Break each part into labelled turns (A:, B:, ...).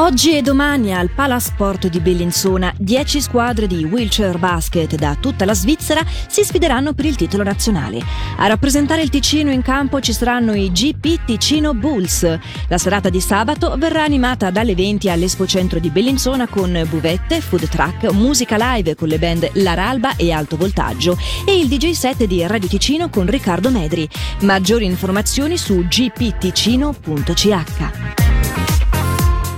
A: Oggi e domani al Palasport di Bellinzona 10 squadre di wheelchair basket da tutta la Svizzera si sfideranno per il titolo nazionale. A rappresentare il Ticino in campo ci saranno i GP Ticino Bulls. La serata di sabato verrà animata dalle 20 all'Espo Centro di Bellinzona con buvette, food truck, musica live con le band La Ralba e Alto Voltaggio e il DJ set di Radio Ticino con Riccardo Medri. Maggiori informazioni su gpticino.ch.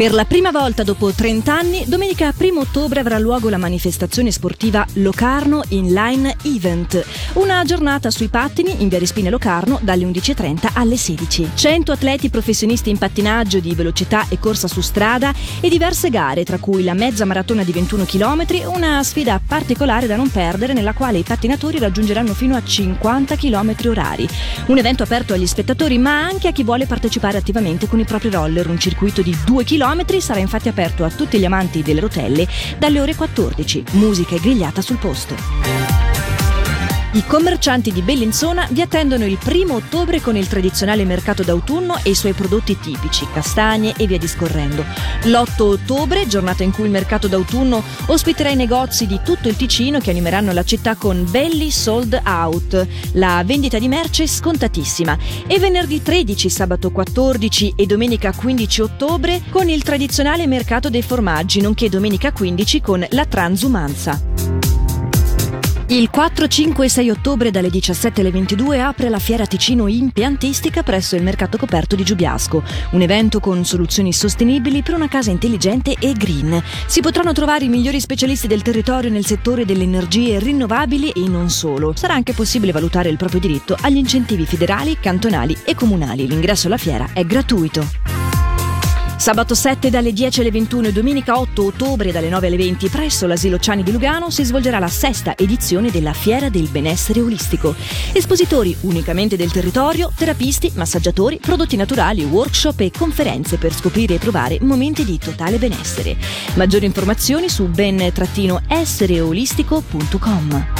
A: Per la prima volta dopo 30 anni, domenica 1 ottobre avrà luogo la manifestazione sportiva Locarno Inline Event, una giornata sui pattini in via Respine Locarno dalle 11.30 alle 16. 100 atleti professionisti in pattinaggio di velocità e corsa su strada e diverse gare, tra cui la mezza maratona di 21 km, una sfida particolare da non perdere nella quale i pattinatori raggiungeranno fino a 50 km orari. Un evento aperto agli spettatori ma anche a chi vuole partecipare attivamente con i propri roller, un circuito di 2 km sarà infatti aperto a tutti gli amanti delle rotelle dalle ore 14. Musica e grigliata sul posto. I commercianti di Bellinzona vi attendono il primo ottobre con il tradizionale mercato d'autunno e i suoi prodotti tipici, castagne e via discorrendo. L'8 ottobre, giornata in cui il mercato d'autunno ospiterà i negozi di tutto il Ticino che animeranno la città con belli sold out, la vendita di merce scontatissima. E venerdì 13, sabato 14 e domenica 15 ottobre con il tradizionale mercato dei formaggi, nonché domenica 15 con la transumanza. Il 4, 5 e 6 ottobre dalle 17 alle 22 apre la Fiera Ticino Impiantistica presso il Mercato Coperto di Giubiasco, un evento con soluzioni sostenibili per una casa intelligente e green. Si potranno trovare i migliori specialisti del territorio nel settore delle energie rinnovabili e non solo. Sarà anche possibile valutare il proprio diritto agli incentivi federali, cantonali e comunali. L'ingresso alla fiera è gratuito. Sabato 7 dalle 10 alle 21 e domenica 8 ottobre dalle 9 alle 20 presso l'Asilo Ciani di Lugano si svolgerà la sesta edizione della Fiera del Benessere Olistico. Espositori unicamente del territorio, terapisti, massaggiatori, prodotti naturali, workshop e conferenze per scoprire e provare momenti di totale benessere. Maggiori informazioni su ben-essereolistico.com.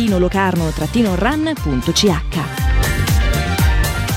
A: Scona-Trattino locarno-run.ch.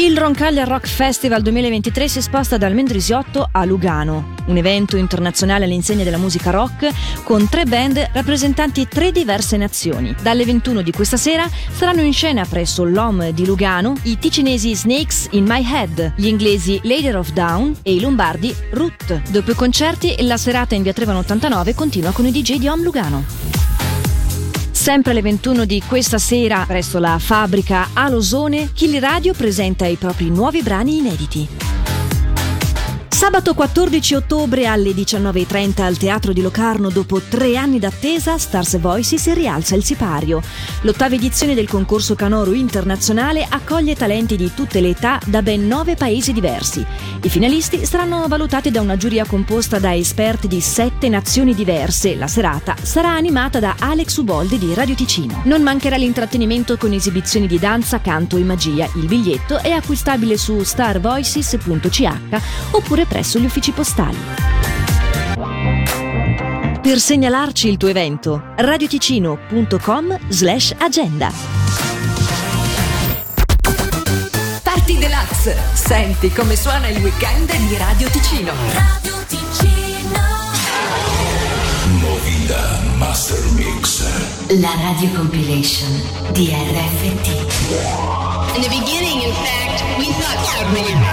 A: Il Roncaglia Rock Festival 2023 si sposta dal Mendrisiotto a Lugano, un evento internazionale all'insegna della musica rock con tre band rappresentanti tre diverse nazioni. Dalle 21 di questa sera saranno in scena presso l'OM di Lugano i ticinesi Snakes in My Head, gli inglesi Lader of Down e i lombardi Root. Dopo i concerti, la serata in via Trevano 89 continua con i DJ di OM Lugano. Sempre alle 21 di questa sera, presso la fabbrica Alosone, Killy Radio presenta i propri nuovi brani inediti. Sabato 14 ottobre alle 19.30 al Teatro di Locarno, dopo tre anni d'attesa, Stars Voices rialza il sipario. L'ottava edizione del concorso canoro internazionale accoglie talenti di tutte le età da ben nove paesi diversi. I finalisti saranno valutati da una giuria composta da esperti di sette nazioni diverse. La serata sarà animata da Alex Uboldi di Radio Ticino. Non mancherà l'intrattenimento con esibizioni di danza, canto e magia. Il biglietto è acquistabile su starvoices.ch oppure presso gli uffici postali. Per segnalarci il tuo evento, radioticino.com slash agenda.
B: Party Deluxe. Senti come suona il weekend di Radio Ticino. Radio Ticino.
C: Movida Master Mix.
B: La radio compilation di RFT.
C: In the beginning, in fact, we thought submarine.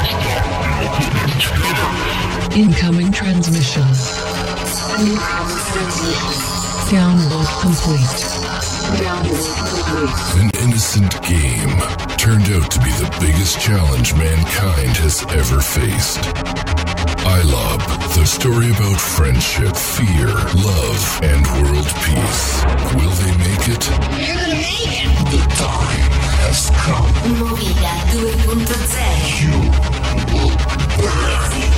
D: Incoming transmission. Download complete. Download complete.
E: An innocent game turned out to be the biggest challenge mankind has ever faced. iLob, the story about friendship, fear, love, and world peace. Will they make it?
C: You're gonna make it.
B: Movida 2.0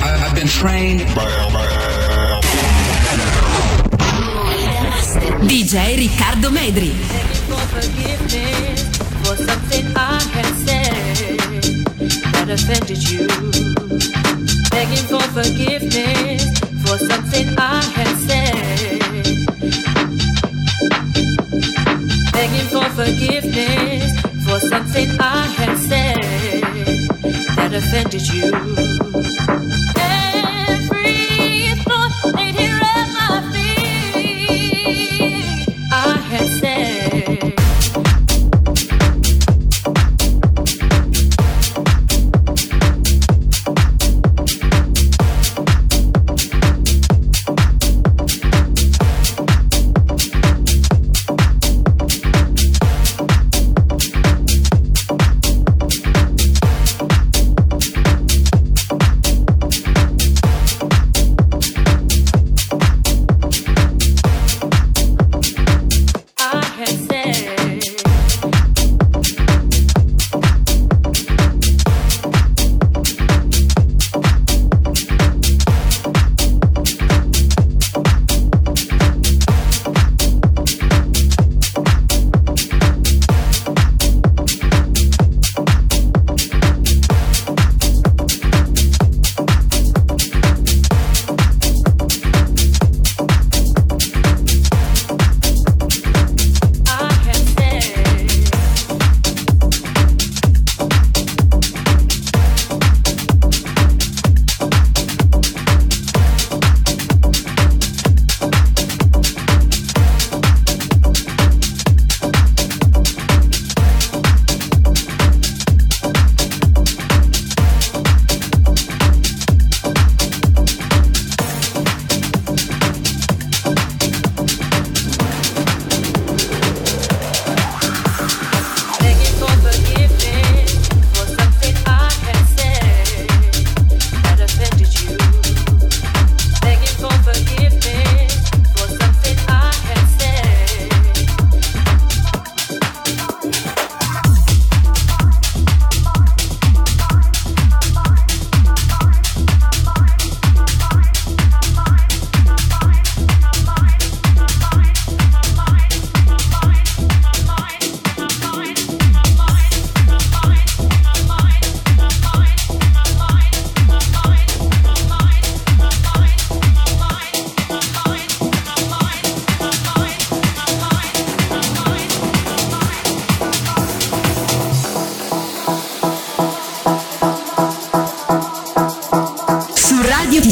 F: I, I've been trained
B: DJ Riccardo Medri
G: for something I had said that offended you. Begging for forgiveness for something I had said. Begging for forgiveness for something I had said that offended you.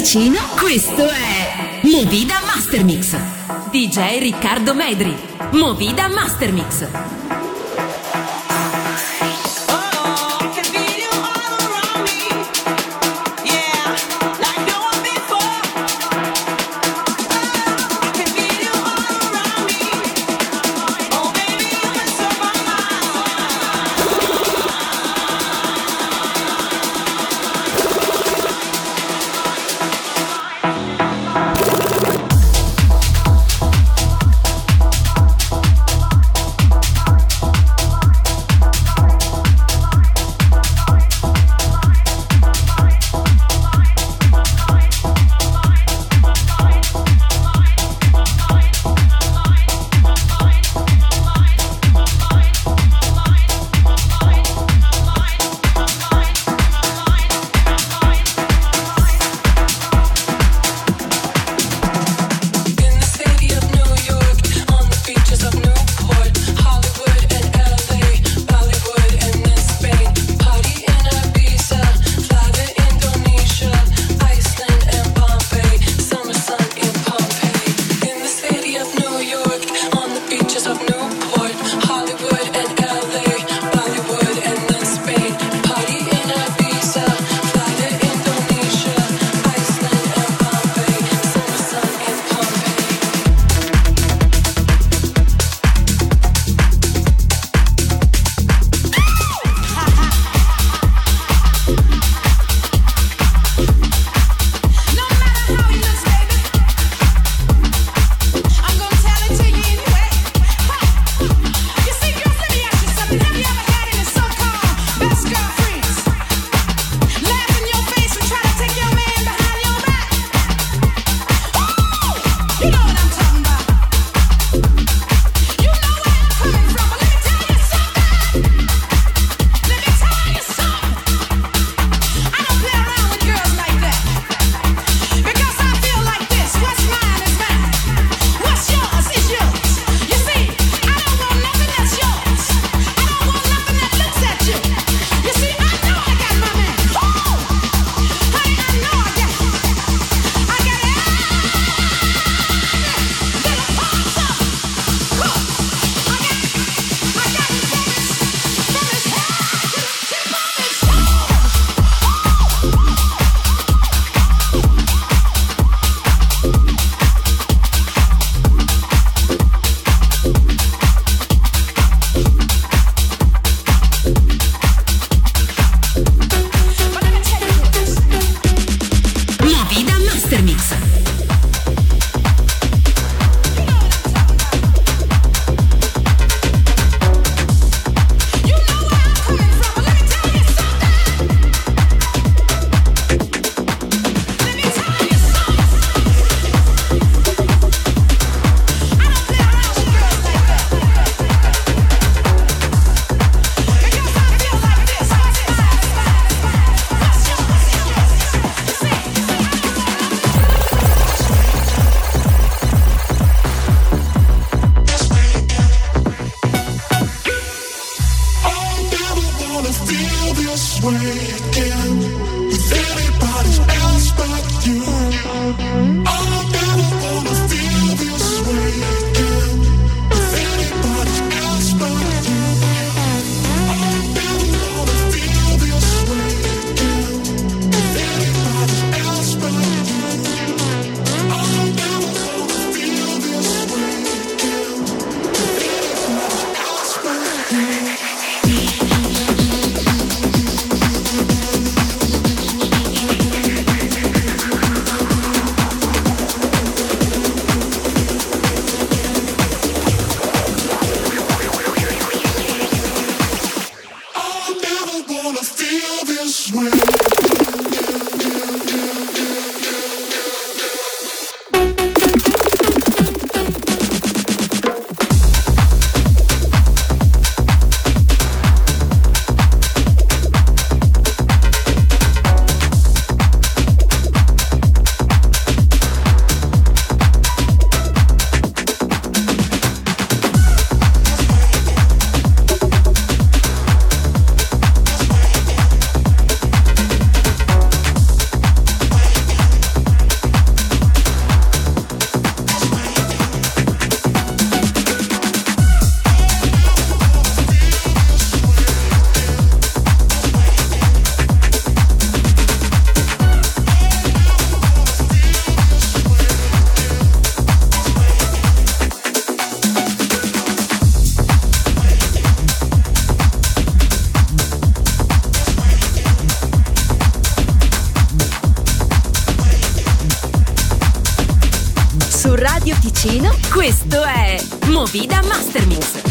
B: Ticino questo è Movida Mastermix DJ Riccardo Medri Movida Mastermix Ticino, questo è Movida Mastermix.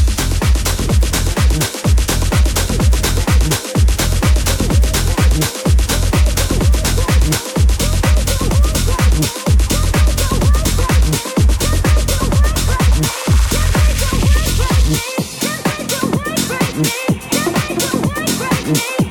F: Thank